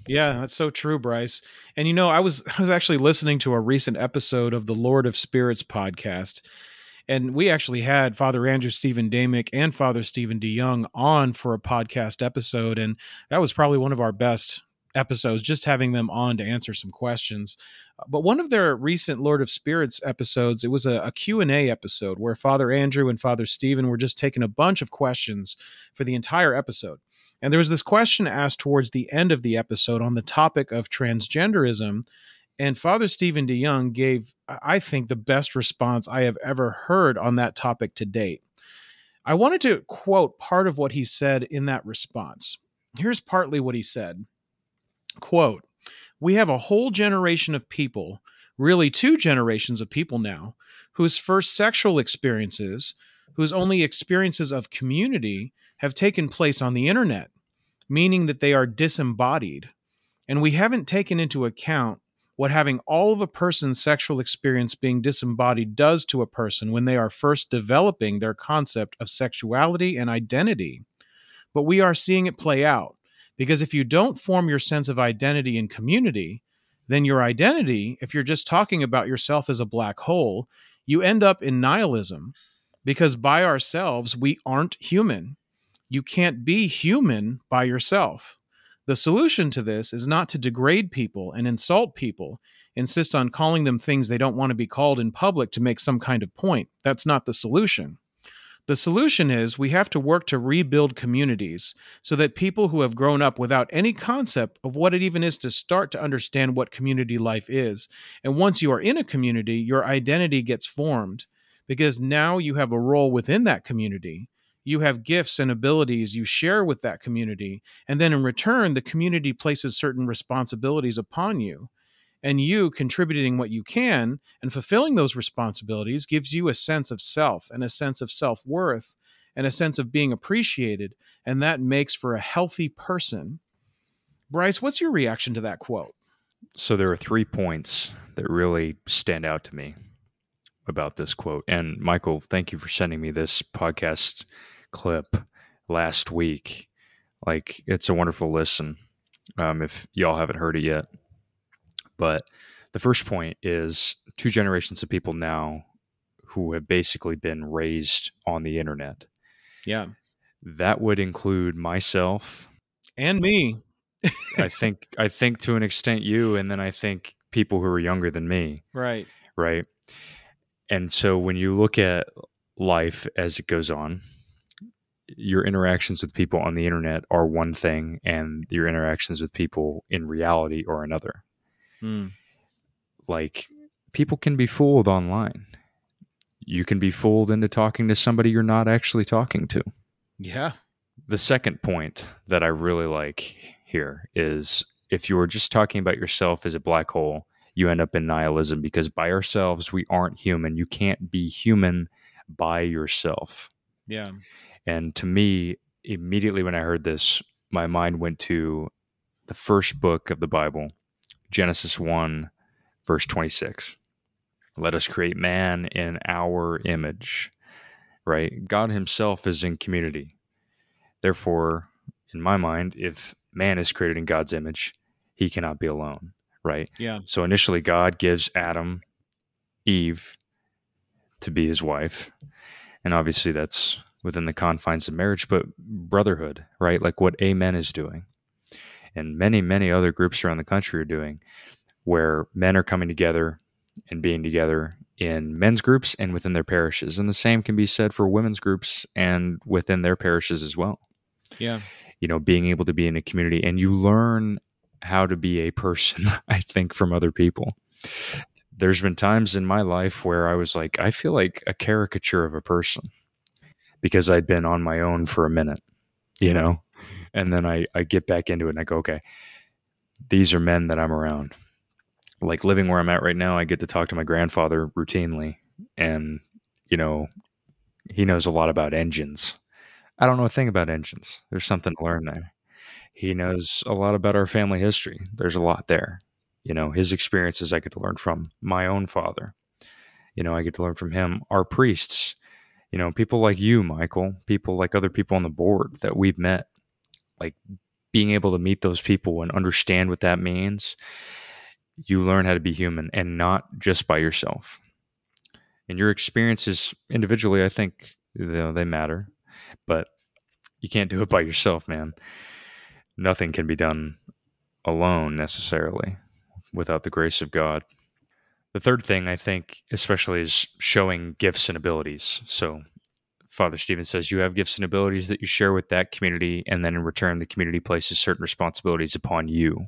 Yeah, that's so true, Bryce. And you know, I was I was actually listening to a recent episode of the Lord of Spirits podcast, and we actually had Father Andrew Stephen Damick and Father Stephen DeYoung on for a podcast episode, and that was probably one of our best episodes just having them on to answer some questions. Uh, but one of their recent lord of spirits episodes it was a, a, q&a episode where father andrew and father stephen were just taking a bunch of questions for the entire episode. And there was this question asked towards the end of the episode on the topic of transgenderism and father stephen deyoung gave i think the best response i have ever heard on that topic to date. I wanted to quote part of what he said in that response. Here's partly what he said quote, we have a whole generation of people, really two generations of people now, whose first sexual experiences, whose only experiences of community have taken place on the internet, meaning that they are disembodied. And we haven't taken into account what having all of a person's sexual experience being disembodied does to a person when they are first developing their concept of sexuality and identity. But we are seeing it play out. Because if you don't form your sense of identity in community, then your identity, if you're just talking about yourself as a black hole, you end up in nihilism because by ourselves, we aren't human. You can't be human by yourself. The solution to this is not to degrade people and insult people, insist on calling them things they don't want to be called in public to make some kind of point. That's not the solution. The solution is we have to work to rebuild communities so that people who have grown up without any concept of what it even is to start to understand what community life is. And once you are in a community, your identity gets formed because now you have a role within that community. You have gifts and abilities you share with that community. And then in return, the community places certain responsibilities upon you and you contributing what you can and fulfilling those responsibilities gives you a sense of self and a sense of self worth and a sense of being appreciated. And that makes for a healthy person. Bryce, what's your reaction to that quote? So there are three points that really stand out to me about this quote. And Michael, thank you for sending me this podcast clip last week. Like, it's a wonderful listen. um, if y'all haven't heard it yet. But the first point is two generations of people now who have basically been raised on the internet. Yeah. That would include myself and me. I think I think to an extent you and then I think people who are younger than me. Right. Right. And so when you look at life as it goes on, your interactions with people on the internet are one thing and your interactions with people in reality are another. Mm. Like people can be fooled online. You can be fooled into talking to somebody you're not actually talking to. Yeah. The second point that I really like here is if you were just talking about yourself as a black hole, you end up in nihilism because by ourselves, we aren't human. You can't be human by yourself. Yeah. And to me, immediately when I heard this, my mind went to the first book of the Bible, Genesis 1, verse 26. Let us create man in our image, right? God himself is in community. Therefore, in my mind, if man is created in God's image, he cannot be alone, right? Yeah. So initially, God gives Adam Eve to be his wife. And obviously, that's within the confines of marriage, but brotherhood, right? Like what Amen is doing. And many, many other groups around the country are doing, where men are coming together and being together in men's groups and within their parishes. And the same can be said for women's groups and within their parishes as well. Yeah. You know, being able to be in a community and you learn how to be a person, I think, from other people. There's been times in my life where I was like, I feel like a caricature of a person because I'd been on my own for a minute, you know? And then I, I get back into it and I go, okay, these are men that I'm around. Like living where I'm at right now, I get to talk to my grandfather routinely. And, you know, he knows a lot about engines. I don't know a thing about engines. There's something to learn there. He knows a lot about our family history. There's a lot there. You know, his experiences I get to learn from my own father. You know, I get to learn from him. Our priests, you know, people like you, Michael, people like other people on the board that we've met, like being able to meet those people and understand what that means, you learn how to be human and not just by yourself. And your experiences individually, I think, you know, they matter, but you can't do it by yourself, man. Nothing can be done alone necessarily without the grace of God. The third thing I think, especially, is showing gifts and abilities. So, Father Stephen says you have gifts and abilities that you share with that community, and then in return, the community places certain responsibilities upon you,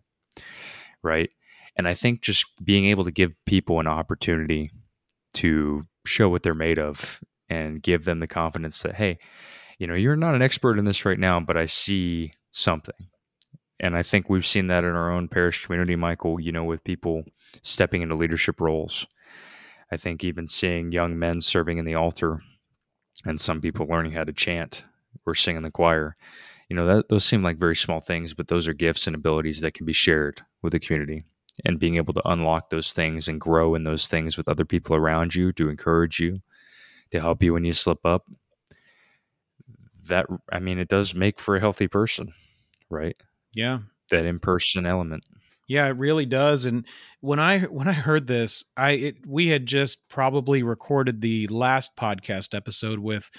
right? And I think just being able to give people an opportunity to show what they're made of and give them the confidence that, hey, you know, you're not an expert in this right now, but I see something. And I think we've seen that in our own parish community, Michael, you know, with people stepping into leadership roles. I think even seeing young men serving in the altar and some people learning how to chant or sing in the choir, you know, that, those seem like very small things, but those are gifts and abilities that can be shared with the community. And being able to unlock those things and grow in those things with other people around you to encourage you, to help you when you slip up. That, I mean, it does make for a healthy person, right? Yeah. That in person element. Yeah, it really does. And when I when I heard this, I it, we had just probably recorded the last podcast episode with,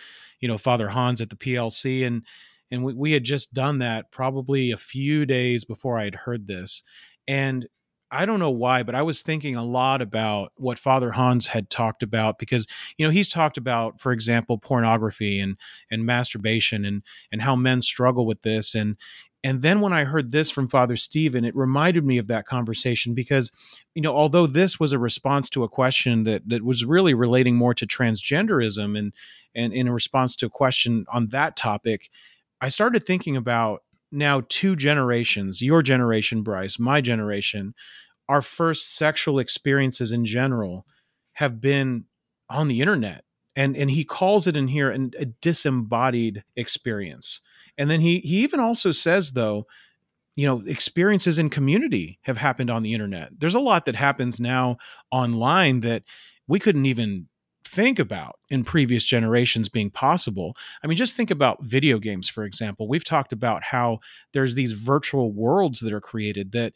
you know, Father Hans at the PLC, and and we, we had just done that probably a few days before I had heard this, and I don't know why, but I was thinking a lot about what Father Hans had talked about because you know he's talked about, for example, pornography and and masturbation and and how men struggle with this and and then when I heard this from Father Stephen, it reminded me of that conversation because, you know, although this was a response to a question that that was really relating more to transgenderism and and in a response to a question on that topic, I started thinking about now two generations, your generation, Bryce, my generation, our first sexual experiences in general have been on the internet. And and he calls it in here an, a disembodied experience and then he he even also says though, you know, experiences in community have happened on the internet. There's a lot that happens now online that we couldn't even think about in previous generations being possible. I mean, just think about video games, for example. We've talked about how there's these virtual worlds that are created that,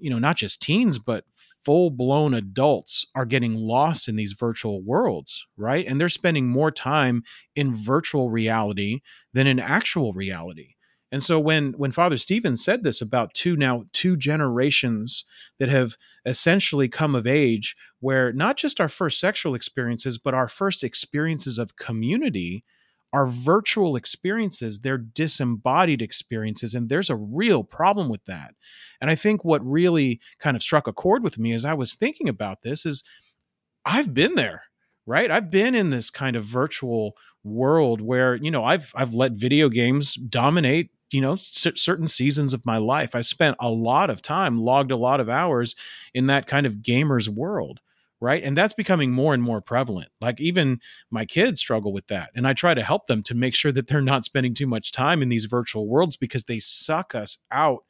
you know, not just teens, but full blown adults are getting lost in these virtual worlds, right? And they're spending more time in virtual reality than in actual reality. And so when when Father Stevens said this about two now two generations that have essentially come of age where not just our first sexual experiences but our first experiences of community are virtual experiences, they're disembodied experiences and there's a real problem with that. And I think what really kind of struck a chord with me as I was thinking about this is I've been there, right? I've been in this kind of virtual world where you know I've I've let video games dominate you know c- certain seasons of my life i spent a lot of time logged a lot of hours in that kind of gamers world right? And that's becoming more and more prevalent. Like even my kids struggle with that and i try to help them to make sure that they're not spending too much time in these virtual worlds because they suck us out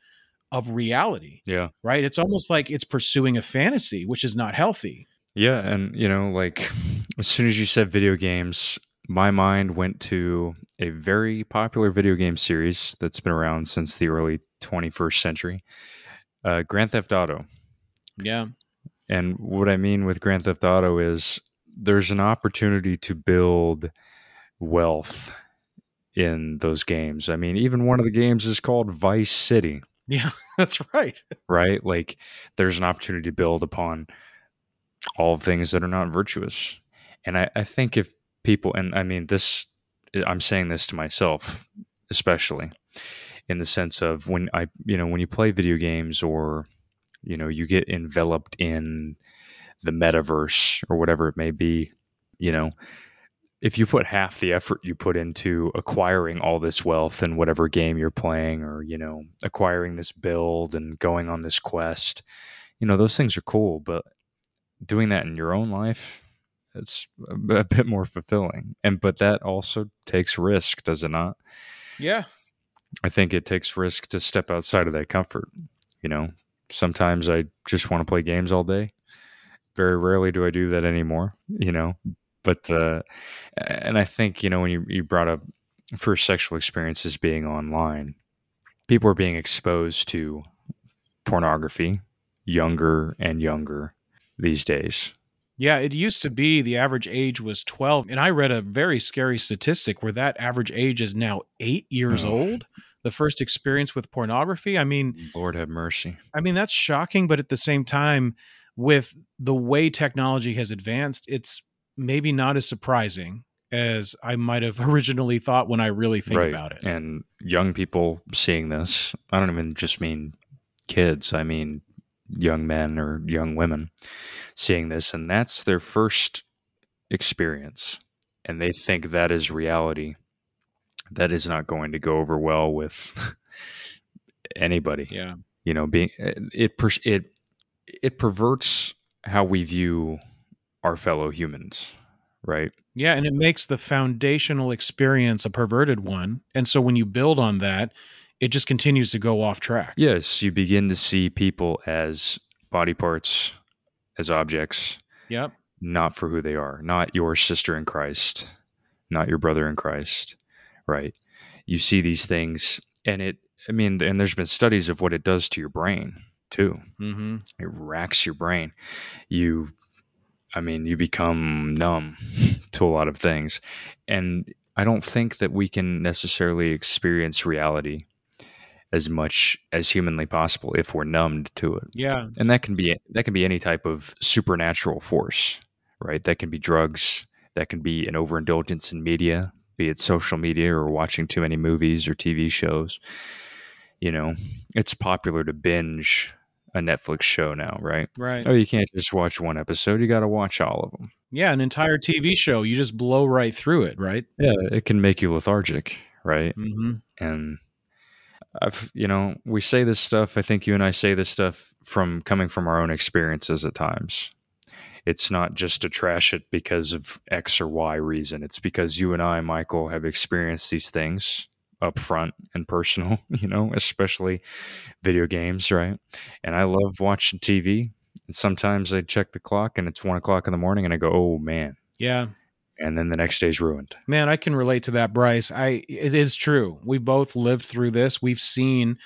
of reality Yeah. right? It's almost like it's pursuing a fantasy which is not healthy. Yeah, and you know, like as soon as you said video games, my mind went to a very popular video game series that's been around since the early 21st century, uh, Grand Theft Auto. yeah And what I mean with Grand Theft Auto is there's an opportunity to build wealth in those games. I mean, even one of the games is called Vice City, yeah that's right right? Like there's an opportunity to build upon all things that are not virtuous. And I, I think if people, and I mean, this, I'm saying this to myself, especially in the sense of when I, you know, when you play video games or, you know, you get enveloped in the metaverse or whatever it may be, you know, if you put half the effort you put into acquiring all this wealth in whatever game you're playing or, you know, acquiring this build and going on this quest, you know, those things are cool, but doing that in your own life, it's a, bit more fulfilling. And but that also takes risk, does it not? yeah I think it takes risk to step outside of that comfort. You know, sometimes I just want to play games all day. Very rarely do I do that anymore, you know. But uh and I think, you know, when you, you brought up first sexual experiences being online, people are being exposed to pornography younger and younger these days. Yeah, it used to be the average age was 12. And I read a very scary statistic where that average age is now eight years Oh. old. The first experience with pornography. I mean, Lord have mercy. I mean, that's shocking, but at the same time, with the way technology has advanced, it's maybe not as surprising as I might have originally thought when I really think right. about it. And young people seeing this, I don't even just mean kids, I mean young men or young women seeing this, and that's their first experience. And they think that is reality. That is not going to go over well with anybody. Yeah. You know, being eh, it per, it it perverts how we view our fellow humans, right? Yeah. And it makes the foundational experience a perverted one. And so when you build on that, it just continues to go off track. Yes, you begin to see people as body parts, as objects, Yep. not for who they are, not your sister in Christ, not your brother in Christ, right? You see these things, and it, I mean, and there's been studies of what it does to your brain too. Mm-hmm. It racks your brain. You, I mean, you become numb to a lot of things. And I don't think that we can necessarily experience reality as much as humanly possible if we're numbed to it Yeah. and that can be that can be any type of supernatural force right that can be drugs that can be an overindulgence in media be it social media or watching too many movies or tv shows you know it's popular to binge a netflix show now right Right. oh you can't just watch one episode you got to watch all of them Yeah. An entire TV show, you just blow right through it, right? yeah it can make you lethargic right Mm-hmm. and I've you know we say this stuff. I think you and I say this stuff from coming from our own experiences at times. It's not just to trash it because of X or Y reason. It's because you and I, Michael, have experienced these things up front and personal. You know, especially video games, right? And I love watching TV. And sometimes I check the clock and it's one o'clock in the morning, and I go, "Oh man, Yeah. And then the next day's ruined. Man, I can relate to that, Bryce. I it is true. We both lived through this. We've seen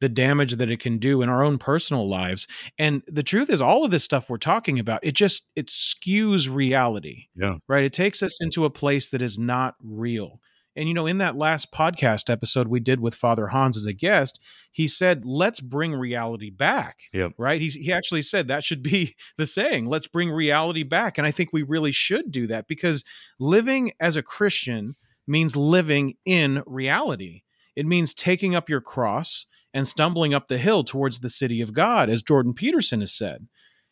the damage that it can do in our own personal lives. And the truth is all of this stuff we're talking about, it just it skews reality. Yeah. Right? It takes us into a place that is not real. And you know, in that last podcast episode we did with Father Hans as a guest, he said, "Let's bring reality back." Yep. Right? He's, he actually said that should be the saying, "Let's bring reality back." And I think we really should do that because living as a Christian means living in reality. It means taking up your cross and stumbling up the hill towards the city of God, as Jordan Peterson has said.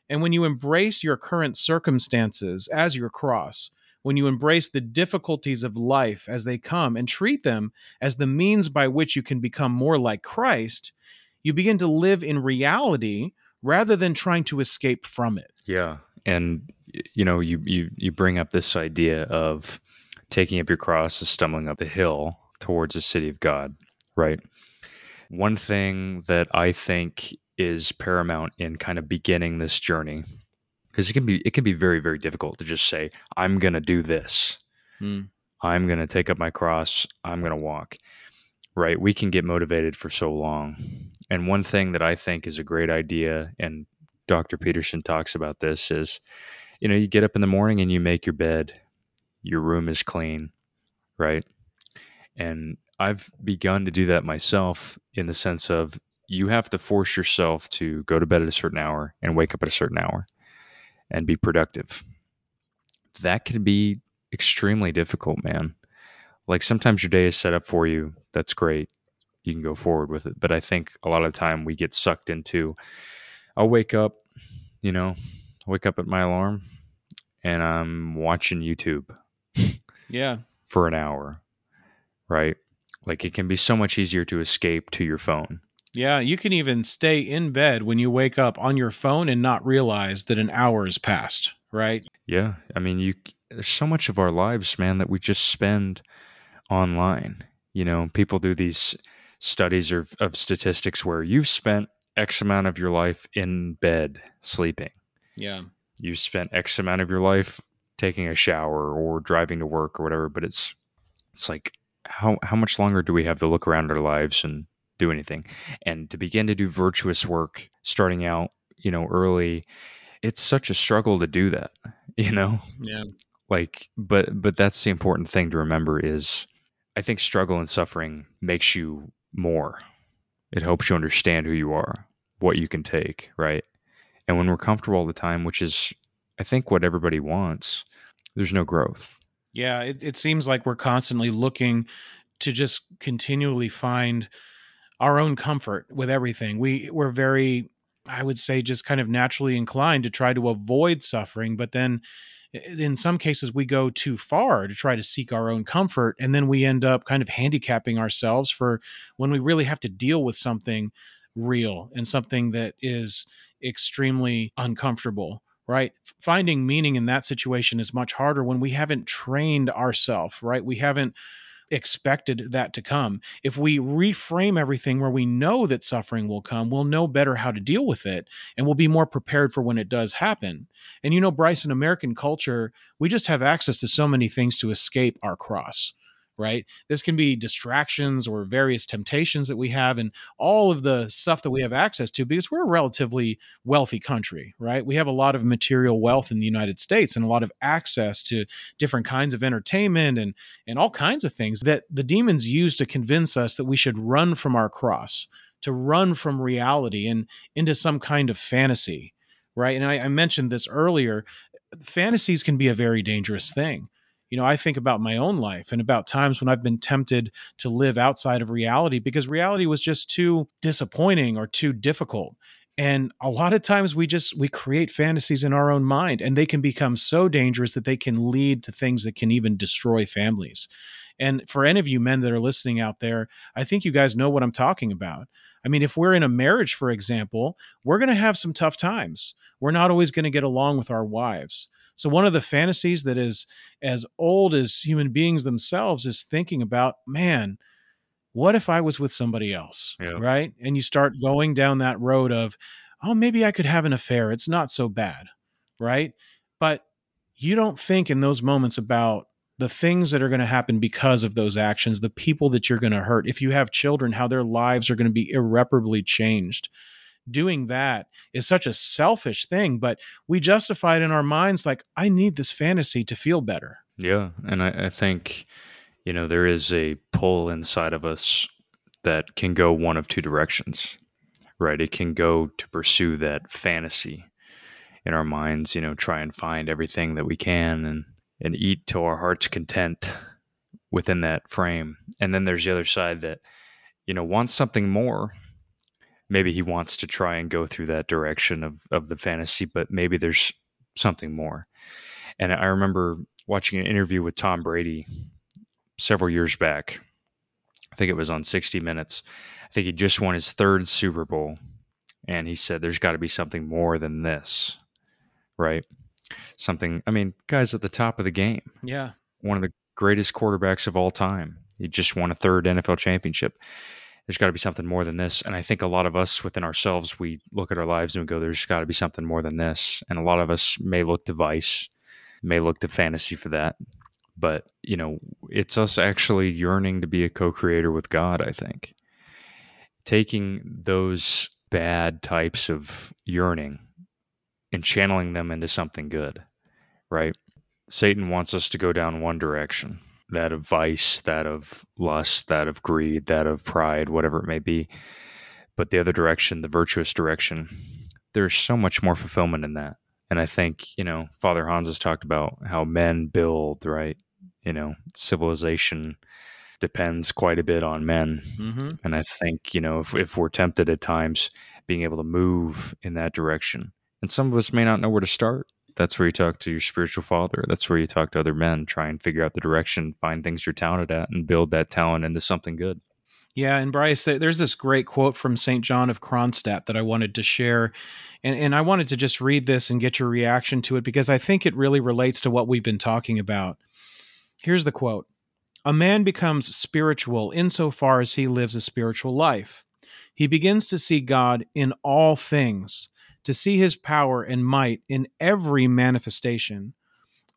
And when you embrace your current circumstances as your cross, when you embrace the difficulties of life as they come and treat them as the means by which you can become more like Christ, you begin to live in reality rather than trying to escape from it. Yeah. And you know, you you you bring up this idea of taking up your cross is stumbling up the hill towards the city of God, right? One thing that I think is paramount in kind of beginning this journey because it can be it can be very very difficult to just say i'm going to do this. Mm. i'm going to take up my cross. I'm going to walk. Right? We can get motivated for so long. And one thing that i think is a great idea and dr peterson talks about this is you know you get up in the morning and you make your bed. Your room is clean. Right? And i've begun to do that myself in the sense of you have to force yourself to go to bed at a certain hour and wake up at a certain hour and be productive. That can be extremely difficult, man. Like sometimes your day is set up for you. That's great. You can go forward with it. But I think a lot of the time we get sucked into I'll wake up, you know, wake up at my alarm and I'm watching YouTube Yeah. for an hour. Right? Like it can be so much easier to escape to your phone. Yeah, you can even stay in bed when you wake up on your phone and not realize that an hour has passed, right? Yeah, I mean, you there's so much of our lives, man, that we just spend online. You know, people do these studies of, of statistics where you've spent X amount of your life in bed sleeping. Yeah. You've spent X amount of your life taking a shower or driving to work or whatever. But it's it's like how how much longer do we have to look around our lives and do anything? And to begin to do virtuous work starting out, you know, early, it's such a struggle to do that, you know? Yeah. like but but that's the important thing to remember is i think struggle and suffering makes you more it helps you understand who you are what you can take right and when we're comfortable all the time which is i think what everybody wants there's no growth Yeah, it, it seems like we're constantly looking to just continually find our own comfort with everything. We we're very, I would say, just kind of naturally inclined to try to avoid suffering, but then in some cases we go too far to try to seek our own comfort, and then we end up kind of handicapping ourselves for when we really have to deal with something real and something that is extremely uncomfortable right finding meaning in that situation is much harder when we haven't trained ourselves right we haven't expected that to come. If we reframe everything where we know that suffering will come we'll know better how to deal with it and we'll be more prepared for when it does happen. And you know bryce in american culture we just have access to so many things to escape our cross right? This can be distractions or various temptations that we have and all of the stuff that we have access to because we're a relatively wealthy country right? We have a lot of material wealth in the united states and a lot of access to different kinds of entertainment and and all kinds of things that the demons use to convince us that we should run from our cross to run from reality and into some kind of fantasy right? And i, I mentioned this earlier fantasies can be a very dangerous thing you know, I think about my own life and about times when I've been tempted to live outside of reality because reality was just too disappointing or too difficult. And a lot of times we just we create fantasies in our own mind and they can become so dangerous that they can lead to things that can even destroy families. And for any of you men that are listening out there, I think you guys know what I'm talking about. I mean, if we're in a marriage, for example, we're going to have some tough times. We're not always going to get along with our wives. So, one of the fantasies that is as old as human beings themselves is thinking about, man, what if I was with somebody else? Yeah. Right. And you start going down that road of, oh, maybe I could have an affair. It's not so bad. Right. But you don't think in those moments about the things that are going to happen because of those actions, the people that you're going to hurt. If you have children, how their lives are going to be irreparably changed. Doing that is such a selfish thing, but we justify it in our minds like, I need this fantasy to feel better. Yeah. And I, I think, you know, there is a pull inside of us that can go one of two directions, right? It can go to pursue that fantasy in our minds, you know, try and find everything that we can and and eat to our heart's content within that frame. And then there's the other side that, you know, wants something more. Maybe he wants to try and go through that direction of, of the fantasy, but maybe there's something more. And I remember watching an interview with Tom Brady several years back. I think it was on 60 Minutes. I think he just won his third Super Bowl. And he said, There's got to be something more than this. Right something. I mean, guys at the top of the game. Yeah. One of the greatest quarterbacks of all time. He just won a third NFL championship. There's got to be something more than this. And I think a lot of us within ourselves, we look at our lives and we go, there's got to be something more than this. And a lot of us may look to vice, may look to fantasy for that. But, you know, it's us actually yearning to be a co creator with God, I think. Taking those bad types of yearning and channeling them into something good, right? Satan wants us to go down one direction that of vice, that of lust, that of greed, that of pride, whatever it may be. But the other direction, the virtuous direction, there's so much more fulfillment in that. And I think, you know, Father Hans has talked about how men build, right? You know, civilization depends quite a bit on men. Mm-hmm. And I think, you know, if, if we're tempted at times, being able to move in that direction and some of us may not know where to start. That's where you talk to your spiritual father. That's where you talk to other men, try and figure out the direction, find things you're talented at, and build that talent into something good. Yeah, and Bryce, there's this great quote from St. John of Kronstadt that I wanted to share. And, and I wanted to just read this and get your reaction to it because I think it really relates to what we've been talking about. Here's the quote A man becomes spiritual insofar as he lives a spiritual life. He begins to see God in all things to see his power and might in every manifestation.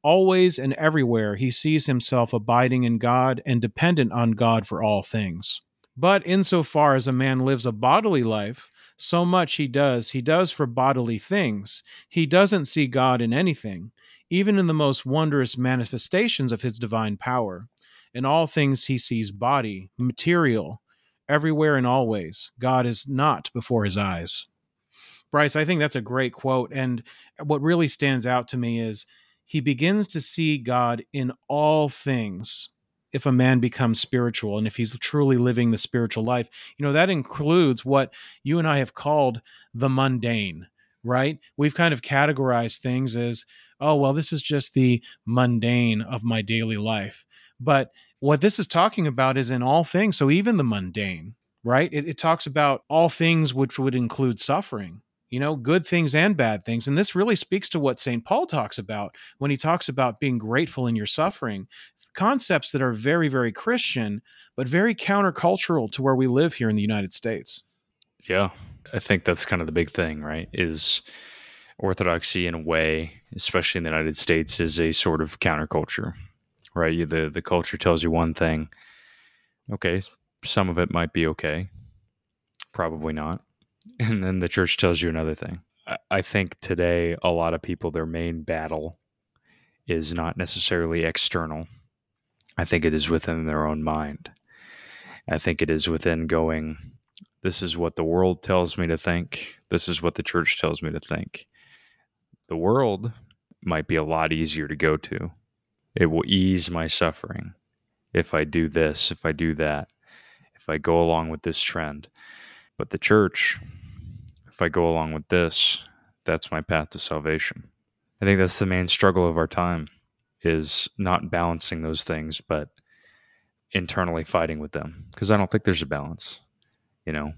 Always and everywhere he sees himself abiding in God and dependent on God for all things. But insofar as a man lives a bodily life, so much he does, he does for bodily things. He doesn't see God in anything, even in the most wondrous manifestations of his divine power. In all things he sees body, material, everywhere and always. God is not before his eyes. Bryce, I think that's a great quote. And what really stands out to me is he begins to see God in all things if a man becomes spiritual and if he's truly living the spiritual life. You know, that includes what you and I have called the mundane, right? We've kind of categorized things as, oh, well, this is just the mundane of my daily life. But what this is talking about is in all things. So even the mundane, right? It, it talks about all things which would include suffering you know, good things and bad things. And this really speaks to what St. Paul talks about when he talks about being grateful in your suffering. Concepts that are very, very Christian, but very countercultural to where we live here in the United States. Yeah. I think that's kind of the big thing, right? Is orthodoxy in a way, especially in the United States, is a sort of counterculture, right? You, the the culture tells you one thing. Okay, some of it might be okay, probably not and then the church tells you another thing. I think today a lot of people their main battle is not necessarily external. I think it is within their own mind. I think it is within going, this is what the world tells me to think. This is what the church tells me to think. The world might be a lot easier to go to. It will ease my suffering if I do this, if I do that, if I go along with this trend. But the church, if I go along with this, that's my path to salvation. I think that's the main struggle of our time is not balancing those things, but internally fighting with them because I don't think there's a balance, you know.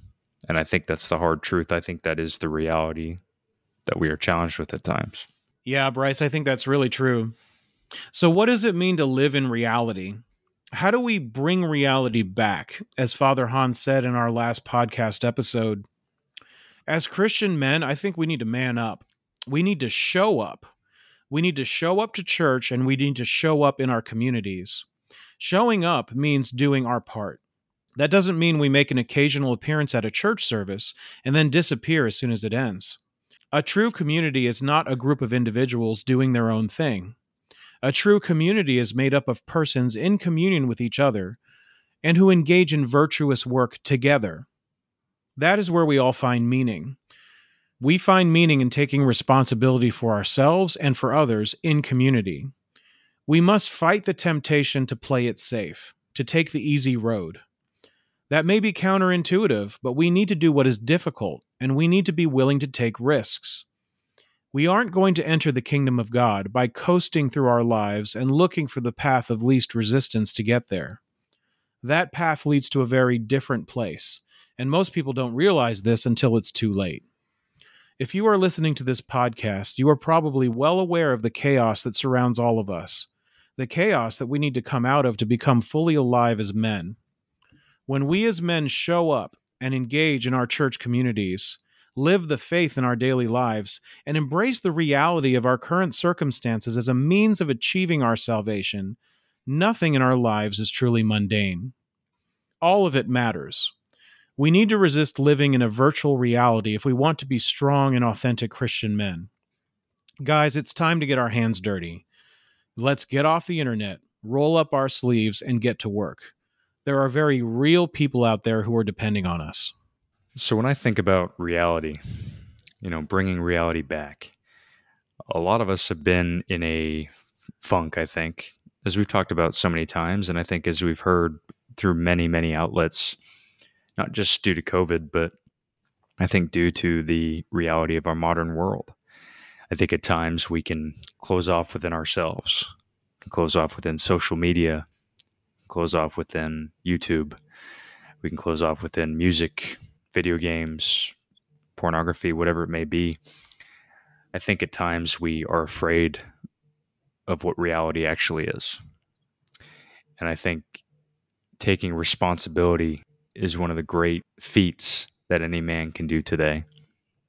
And I think that's the hard truth. I think that is the reality that we are challenged with at times. Yeah, Bryce, I think that's really true. So, what does it mean to live in reality? How do we bring reality back? As Father Hans said in our last podcast episode, as Christian men, I think we need to man up. We need to show up. We need to show up to church and we need to show up in our communities. Showing up means doing our part. That doesn't mean we make an occasional appearance at a church service and then disappear as soon as it ends. A true community is not a group of individuals doing their own thing. A true community is made up of persons in communion with each other and who engage in virtuous work together. That is where we all find meaning. We find meaning in taking responsibility for ourselves and for others in community. We must fight the temptation to play it safe, to take the easy road. That may be counterintuitive, but we need to do what is difficult, and we need to be willing to take risks. We aren't going to enter the kingdom of God by coasting through our lives and looking for the path of least resistance to get there. That path leads to a very different place, and most people don't realize this until it's too late. If you are listening to this podcast, you are probably well aware of the chaos that surrounds all of us, the chaos that we need to come out of to become fully alive as men. When we as men show up and engage in our church communities, live the faith in our daily lives, and embrace the reality of our current circumstances as a means of achieving our salvation, nothing in our lives is truly mundane. All of it matters. We need to resist living in a virtual reality if we want to be strong and authentic Christian men. Guys, it's time to get our hands dirty. Let's get off the internet, roll up our sleeves, and get to work there are very real people out there who are depending on us. So when I think about reality, you know, bringing reality back, a lot of us have been in a funk, I think, as we've talked about so many times. And I think as we've heard through many, many outlets, not just due to COVID, but I think due to the reality of our modern world. I think at times we can close off within ourselves, close off within social media, close off within YouTube. We can close off within music, video games, pornography, whatever it may be. I think at times we are afraid of what reality actually is. And I think taking responsibility is one of the great feats that any man can do today.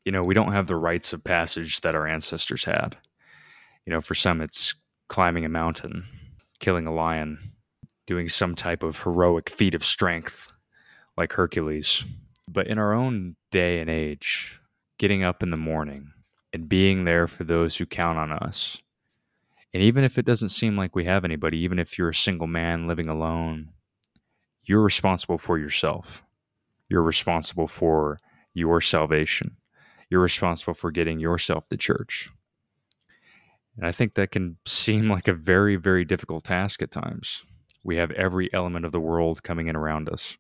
You know, we don't have the rites of passage that our ancestors had. You know, for some, it's climbing a mountain, killing a lion, doing some type of heroic feat of strength like Hercules. But in our own day and age, getting up in the morning and being there for those who count on us. And even if it doesn't seem like we have anybody, even if you're a single man living alone, you're responsible for yourself. You're responsible for your salvation. You're responsible for getting yourself to church. And I think that can seem like a very, very difficult task at times. We have every element of the world coming in around us.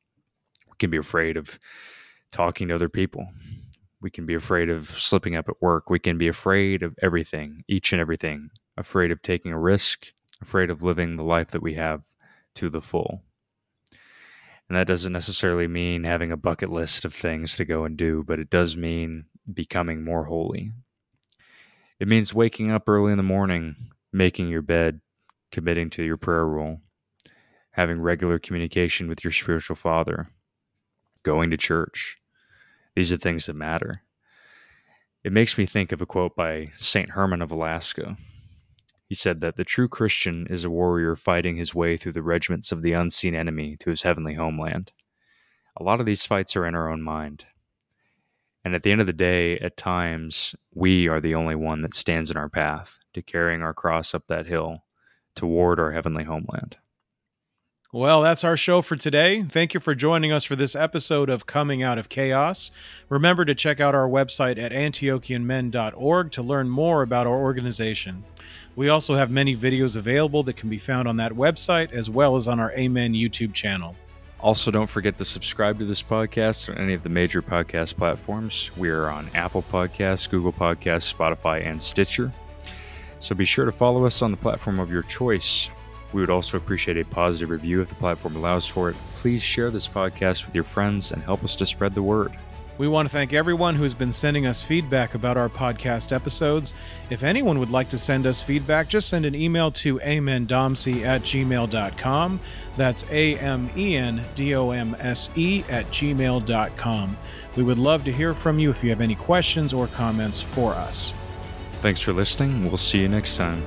We can be afraid of talking to other people. We can be afraid of slipping up at work. We can be afraid of everything, each and everything, afraid of taking a risk, afraid of living the life that we have to the full. And that doesn't necessarily mean having a bucket list of things to go and do, but it does mean becoming more holy. It means waking up early in the morning, making your bed, committing to your prayer rule, having regular communication with your spiritual father, going to church. These are things that matter. It makes me think of a quote by St. Herman of Alaska. He said that the true Christian is a warrior fighting his way through the regiments of the unseen enemy to his heavenly homeland. A lot of these fights are in our own mind. And at the end of the day, at times, we are the only one that stands in our path to carrying our cross up that hill toward our heavenly homeland. Well, that's our show for today. Thank you for joining us for this episode of Coming Out of Chaos. Remember to check out our website at antiochianmen.org to learn more about our organization. We also have many videos available that can be found on that website as well as on our Amen YouTube channel. Also, don't forget to subscribe to this podcast on any of the major podcast platforms. We are on Apple Podcasts, Google Podcasts, Spotify, and Stitcher. So be sure to follow us on the platform of your choice. We would also appreciate a positive review if the platform allows for it. Please share this podcast with your friends and help us to spread the word. We want to thank everyone who's been sending us feedback about our podcast episodes. If anyone would like to send us feedback, just send an email to amendomse at gmail.com. That's A M E N D O M S E at gmail.com. We would love to hear from you if you have any questions or comments for us. Thanks for listening. We'll see you next time.